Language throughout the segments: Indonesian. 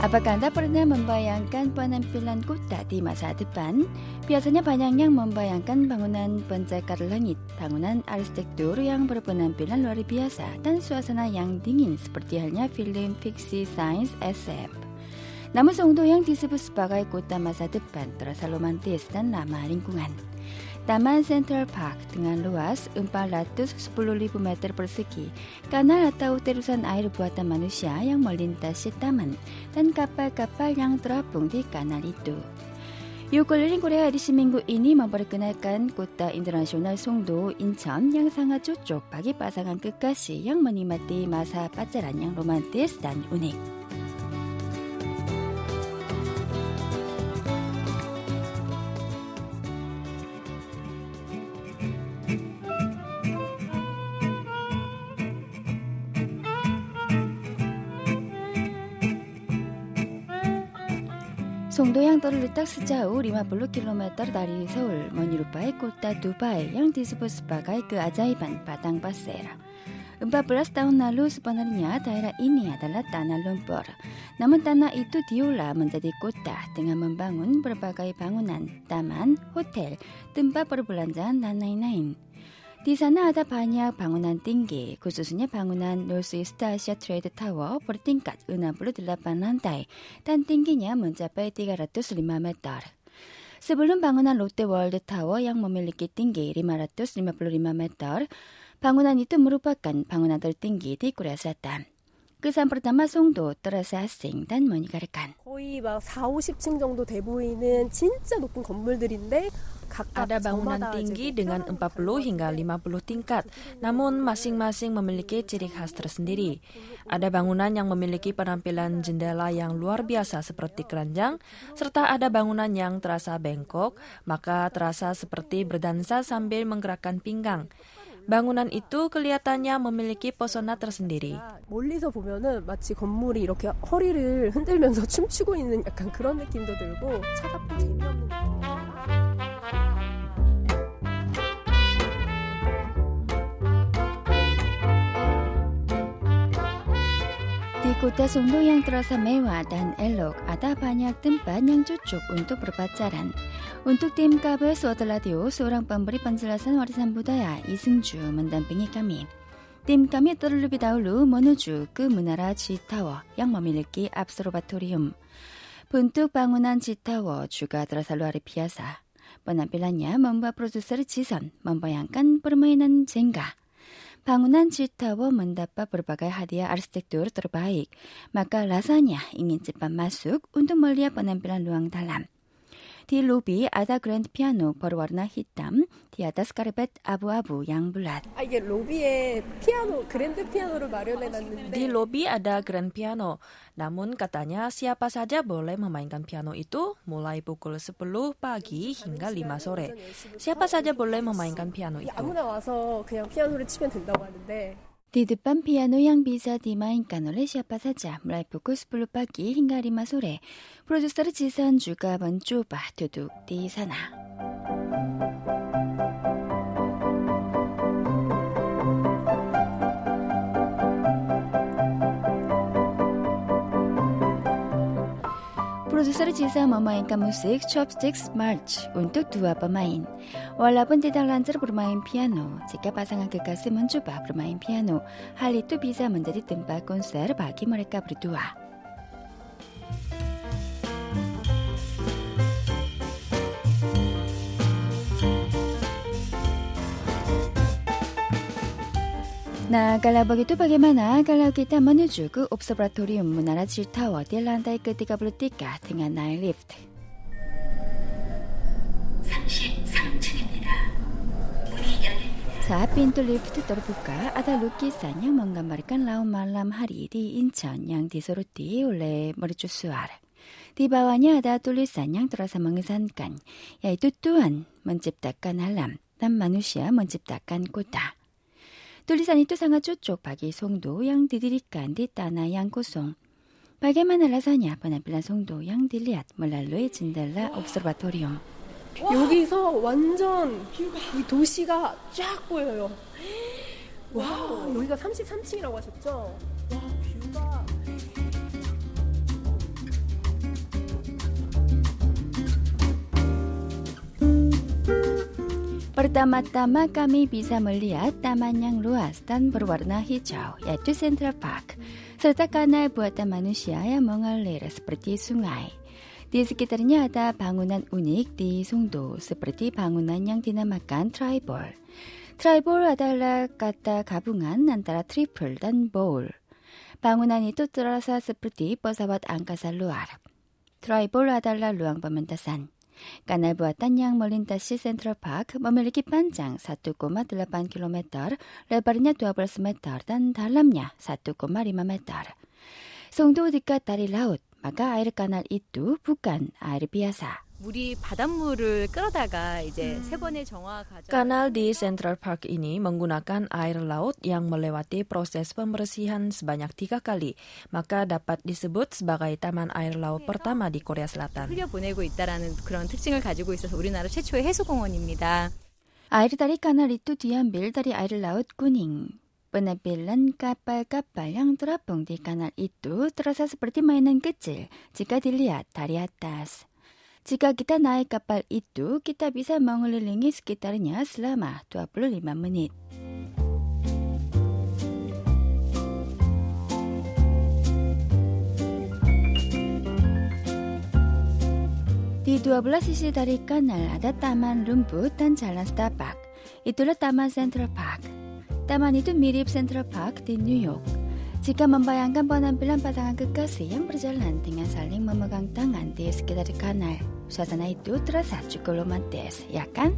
Apakah Anda pernah membayangkan penampilan kota di masa depan? Biasanya banyak yang membayangkan bangunan pencakar langit, bangunan arsitektur yang berpenampilan luar biasa, dan suasana yang dingin seperti halnya film fiksi sains SF. Namun Songdo yang disebut sebagai kota masa depan terasa romantis dan ramah lingkungan. Taman Central Park dengan luas 410.000 meter persegi, kanal atau terusan air buatan manusia yang melintasi taman, dan kapal-kapal yang terapung di kanal itu. Yuk keliling Korea di seminggu ini memperkenalkan kota internasional Songdo, Incheon yang sangat cocok bagi pasangan kekasih yang menikmati masa pacaran yang romantis dan unik. 송도 yang terletak sejauh 50 km dari Seoul menyerupai kota Dubai yang disebut sebagai keajaiban padang pasir. 14 tahun lalu sebenarnya daerah ini adalah tanah lumpur. Namun tanah itu diolah menjadi kota dengan membangun berbagai bangunan, taman, hotel, tempat perbelanjaan dan lain-lain. Di sana ada banyak bangunan tinggi, khususnya bangunan Northeast Asia Trade Tower bertingkat 68 lantai dan tingginya mencapai 305 meter. Sebelum bangunan Lotte World Tower yang memiliki tinggi 555 meter, bangunan itu merupakan bangunan tertinggi di Korea Selatan. Kesan pertama 송도 terasa asing dan menyegarkan. 거의 막 4, 50층 정도 돼 보이는 진짜 높은 건물들인데 ada bangunan tinggi dengan 40 hingga 50 tingkat, namun masing-masing memiliki ciri khas tersendiri. Ada bangunan yang memiliki penampilan jendela yang luar biasa seperti keranjang, serta ada bangunan yang terasa bengkok, maka terasa seperti berdansa sambil menggerakkan pinggang. Bangunan itu kelihatannya memiliki pesona tersendiri. 멀리서 보면은 마치 건물이 이렇게 허리를 흔들면서 춤추고 있는 약간 그런 느낌도 들고 차갑고 재미없는 kota Songdo yang terasa mewah dan elok, ada banyak tempat yang cocok untuk berpacaran. Untuk tim KBS Radio, seorang pemberi penjelasan warisan budaya Isengju mendampingi kami. Tim kami terlebih dahulu menuju ke Menara G-Tower yang memiliki observatorium. Bentuk bangunan G-Tower juga terasa luar biasa. Penampilannya membuat produser Jisan membayangkan permainan jengga. Bangunan Citawo mendapat berbagai hadiah arsitektur terbaik, maka rasanya ingin cepat masuk untuk melihat penampilan ruang dalam. Di lobi ada grand piano berwarna hitam, di atas karpet abu-abu yang bulat. 아, 이게 로비에 피아노, 그랜드 피아노를 마련해놨는데. Di lobi ada grand piano, namun katanya siapa saja boleh memainkan piano itu mulai pukul 10 pagi hingga 5 sore. Siapa saja boleh memainkan piano itu. 아무나 와서 그냥 피아노를 치면 된다고 하는데. 디드밤 피아노 향비사 디마인 까노레 시아파사자 라이프 코스플루 빠기 힝가리마 소레 프로듀서르 지산 주가 번쪼바 두둑 디사나. Produser Jisa memainkan musik Chopsticks March untuk dua pemain. Walaupun tidak lancar bermain piano, jika pasangan kekasih mencoba bermain piano, hal itu bisa menjadi tempat konser bagi mereka berdua. Nah, kalau begitu bagaimana kalau kita menuju ke Observatorium Menara Tower di lantai ke-33 dengan naik lift? Saat pintu lift terbuka, ada lukisan yang menggambarkan laut malam hari di Incheon yang disoroti oleh mercusuar. Di bawahnya ada tulisan yang terasa mengesankan, yaitu Tuhan menciptakan alam dan manusia menciptakan kota. 뚫리산이 뚜상아 쪼쪽 박이 송도 양디디릿간디 따나 양고송 박에만 알라사냐 바나빌란 송도 양딜리앗 몰랄로의 진달라 옵서바토리움 여기서 완전 이 도시가 쫙 보여요. 와 여기가 33층이라고 하셨죠? 와. Pertama-tama kami bisa melihat taman yang luas dan berwarna hijau, yaitu Central Park, serta kanal buatan manusia yang mengalir seperti sungai. Di sekitarnya ada bangunan unik di Songdo, seperti bangunan yang dinamakan tribal. Tribal adalah kata gabungan antara triple dan bowl. Bangunan itu terasa seperti pesawat angkasa luar. Tribal adalah ruang pementasan. Kanal buatan yang melintasi Central Park memiliki panjang 1,8 km, lebarnya 12 meter, dan dalamnya 1,5 meter. Songdo dekat dari laut, maka air kanal itu bukan air biasa. Kanal di Central Park ini menggunakan air laut yang melewati proses pembersihan sebanyak tiga kali, maka dapat disebut sebagai taman air laut pertama di Korea Selatan. Air dari kanal itu diambil dari air laut kuning. Penapilan kapal-kapal yang terapung di kanal itu terasa seperti mainan kecil jika dilihat dari atas. Jika kita naik kapal itu, kita bisa mengelilingi sekitarnya selama 25 menit. Di 12 sisi dari kanal ada taman rumput dan jalan setapak. Itulah Taman Central Park. Taman itu mirip Central Park di New York. Jika membayangkan penampilan pasangan kekasih yang berjalan dengan saling memegang tangan di sekitar kanal, suasana itu terasa cukup romantis, ya kan?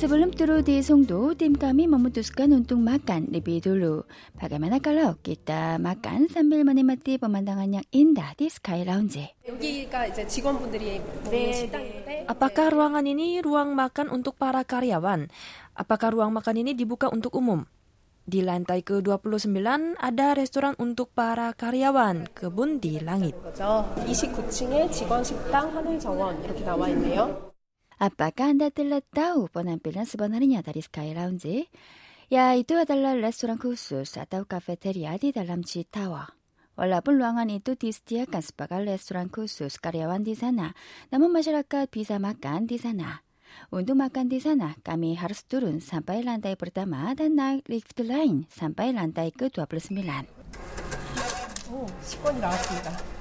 Sebelum turun di Songdo, tim kami memutuskan untuk makan lebih dulu. Bagaimana kalau kita makan sambil menikmati pemandangan yang indah di Sky Lounge? 여기가 이제 직원분들이 먹는 식당인데 Apakah ruangan ini ruang makan untuk para karyawan? Apakah ruang makan ini dibuka untuk umum? Di lantai ke-29 ada restoran untuk para karyawan, kebun di langit. Apakah Anda telah tahu penampilan sebenarnya dari Sky Lounge? Ya, itu adalah restoran khusus atau kafeteria di dalam Citawa. Walaupun ruangan itu disediakan sebagai restoran khusus karyawan di sana, namun masyarakat bisa makan di sana. Untuk makan di sana, kami harus turun sampai lantai pertama dan naik lift lain sampai lantai ke-29. 오, 식권이 나왔습니다.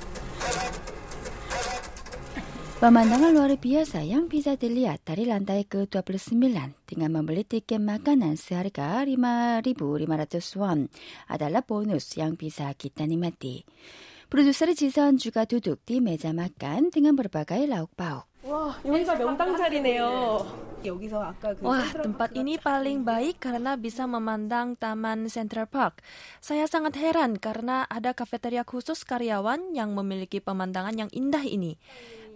Pemandangan luar biasa yang bisa dilihat dari lantai ke-29 dengan membeli tiket makanan seharga 5.500 won adalah bonus yang bisa kita nikmati. Produser Ji선 juga duduk di meja makan dengan berbagai lauk pauk. 와, 여기가 명당 자리네요. 여기서 아까 그 Wah, 센트럴 tempat 파크가 ini paling baik karena bisa memandang Taman Central Park. Saya sangat heran karena ada kafeteria khusus karyawan yang memiliki pemandangan yang indah ini.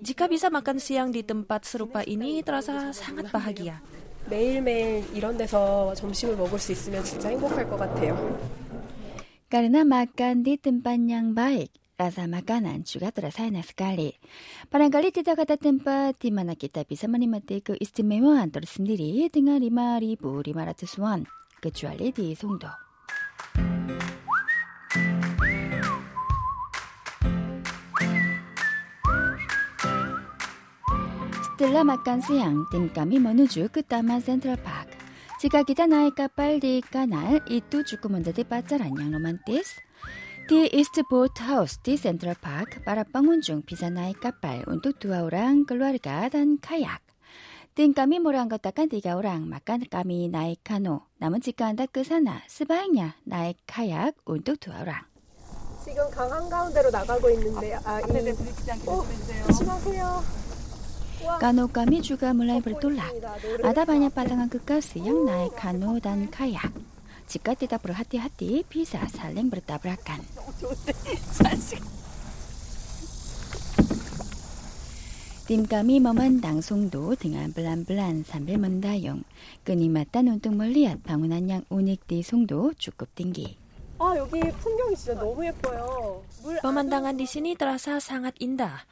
Jika bisa makan siang di tempat serupa ini, terasa sangat bahagia. 매일매일 이런 데서 점심을 먹을 수 있으면 진짜 행복할 것 같아요. Karena makan di tempat yang baik, rasa makanan juga terasa enak sekali. Barangkali tidak ada tempat di mana kita bisa menikmati keistimewaan tersendiri dengan 5.500 won, kecuali di Songdo. de la macanciang, 띵까미 머누주 끝다만 센트럴파크. 지각이다 나이까 빨리까 날 이뚜 죽고 먼저 대 빠짜란 양 로만티스. 디 이스트 보트 하우스 디 센트럴 파크 빠라빵운 중 비자 나이 까빨 운뚝 두아우랑 글루아르가 단 카약 띵까미 모란 것다까 디가우랑 막간까미 나이 카노 남은 직가한다 끄사나 스바이냐 나이 카약 운뚝 두아우랑 지금 강한 가운데로 나가고 있는데요. 아, 아, 네, 네, 들키지 않게 어, 조심하세요. Kano kami juga mulai bertolak. Ada banyak pasangan kekasih yang naik kano dan kayak. Jika tidak berhati-hati, bisa saling bertabrakan. Tim kami memandang Songdo dengan pelan-pelan sambil mendayung. Kenimatan untuk melihat bangunan yang unik di Songdo cukup tinggi. Pemandangan di sini terasa sangat indah.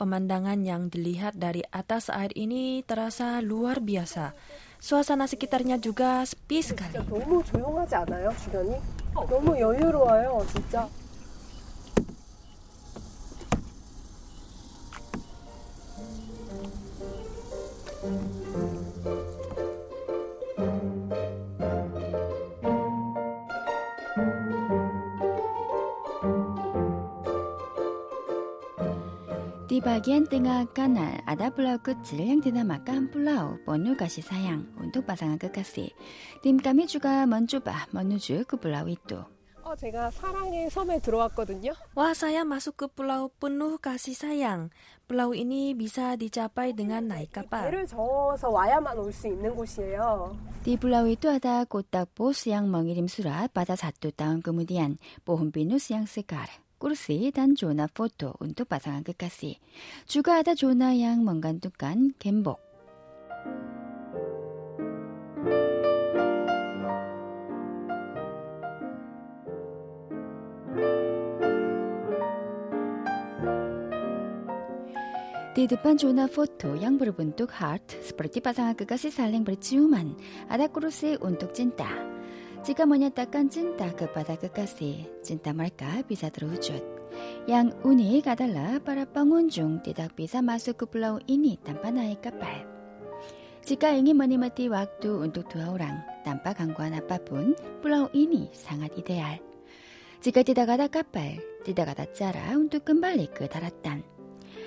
Pemandangan yang dilihat dari atas air ini terasa luar biasa. Suasana sekitarnya juga sepi sekali. Thank you. 짜 너무 조용하지 않아요, 주변이? 너무 여유로워요, 진짜. Di bagian tengah kanal ada pulau kecil yang dinamakan Pulau Penuh Kasih Sayang untuk pasangan kekasih. Tim kami juga mencoba menuju ke pulau itu. 어, 제가 사랑의 섬에 들어왔거든요. Wah, saya masuk ke pulau penuh kasih sayang. Pulau ini bisa dicapai dengan naik kapal. 배를 저어서 와야만 올 수 있는 곳이에요. Di pulau itu ada kotak pos yang mengirim surat pada satu tahun kemudian, pohon pinus yang segar, kursi dan zona foto untuk pasangan kekasih. Juga ada zona yang menggantungkan gembok. Di depan zona foto yang berbentuk heart, seperti pasangan kekasih saling berciuman, ada kursi untuk cinta. Jika menyatakan cinta kepada kekasih, cinta mereka bisa terwujud. Yang unik adalah para pengunjung tidak bisa masuk ke pulau ini tanpa naik kapal. Jika ingin menikmati waktu untuk dua orang tanpa gangguan apa pun, pulau ini sangat ideal. Jika tidak ada kapal, tidak ada cara untuk kembali ke daratan.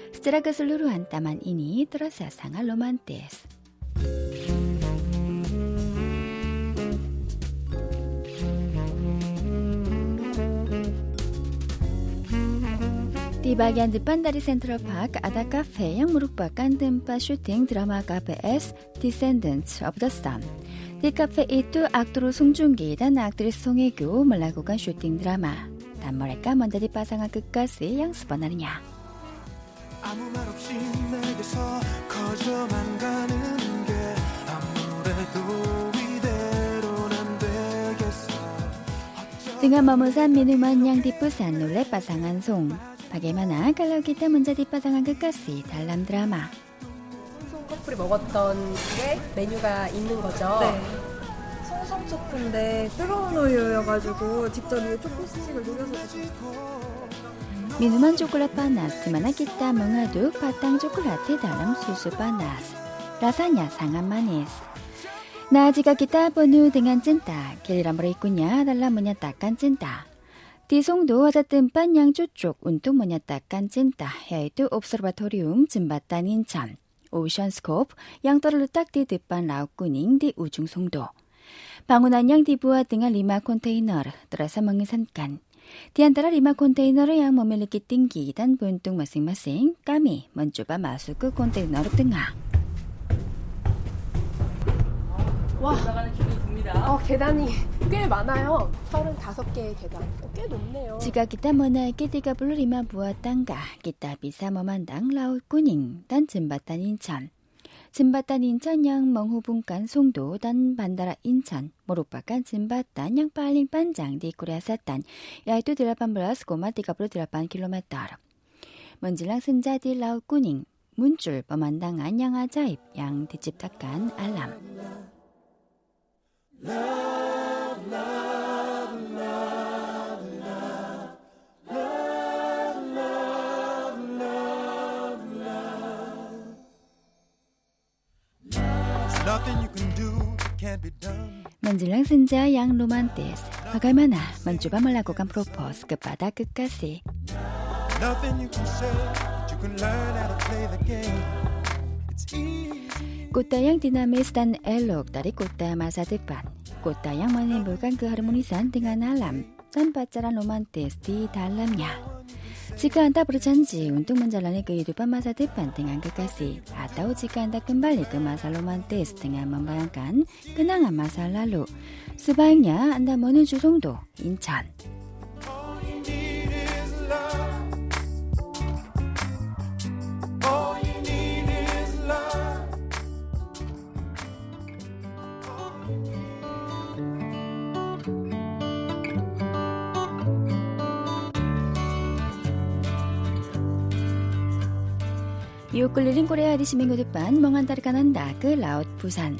Secara keseluruhan taman ini terasa sangat romantis. Di bagian depan dari Central Park ada kafe yang merupakan tempat syuting drama KBS Descendants of the Sun. Di kafe itu aktor Song Joong-ki dan aktris Song Hye-kyo melakukan syuting drama dan mereka menjadi pasangan kekasih yang sebenarnya. 아무 말 없이 내게서 커져만 가는 게 아무래도 이 바게마나 깔라우기타 문자 뒷바탕한 그 끝까지 달람 드라마 송송 커플이 먹었던 게 메뉴가 있는 거죠? 네. 송송 초코인데 뜨거운 우유여가지고 직접 위에 초코 스틱을 녹여서 미누만 초콜릿 바나스 마나키타 멍아둑 바탕 초콜릿 다람 수수 바나스 라사냐 상한 마네스 나지가 기타 번우 등한 찐따 길이란 버리 있구냐 달라 문야 딱간 찐따 Songdo ada tempat yang cocok untuk menyatakan cinta, yaitu Observatorium Jembatan Incheon, Ocean Scope yang terletak di depan Laut Kuning di ujung Songdo. Bangunan yang dibuat dengan lima kontainer terasa mengesankan. Di antara lima kontainer yang memiliki tinggi dan bentuk masing-masing, kami mencoba masuk ke kontainer tengah. 와. 올라가는 길이 듭니다. 어, 계단이 꽤 많아요. 35개의 계단. 어, 꽤 높네요. 지가 기타 머나 깨디가 블루리마 무엇단가. 기타 비사 머만당 라올 꾸닝. 단 진바단 인천. 진바단 인천 양 멍후분간 송도. 단 반다라 인천. 모로빠간 진바단 양 빨링 반장. 디꾸레 아사단 야이도 드라반 브라스 고마 디가브로 드라반 킬로메타르 먼질랑 승자디 라우 꾸닝. 문줄 범한당 안양아자입. 양 디집 닦간 알람. Menjelang senja yang romantis, bagaimana mencoba melakukan propose kepada kekasih? Nothing you can say that you can learn how to play the game. It's easy Kota yang dinamis dan elok dari kota masa depan. Kota yang menimbulkan keharmonisan dengan alam dan pacaran romantis di dalamnya. Jika Anda berjanji untuk menjalani kehidupan masa depan dengan kekasih, atau jika Anda kembali ke masa romantis dengan membayangkan kenangan masa lalu, sebaiknya Anda menuju Songdo, Incheon. 이웃 끌리는 코레아 디시맹고드반 멍한다르가난다 그 라웃 부산.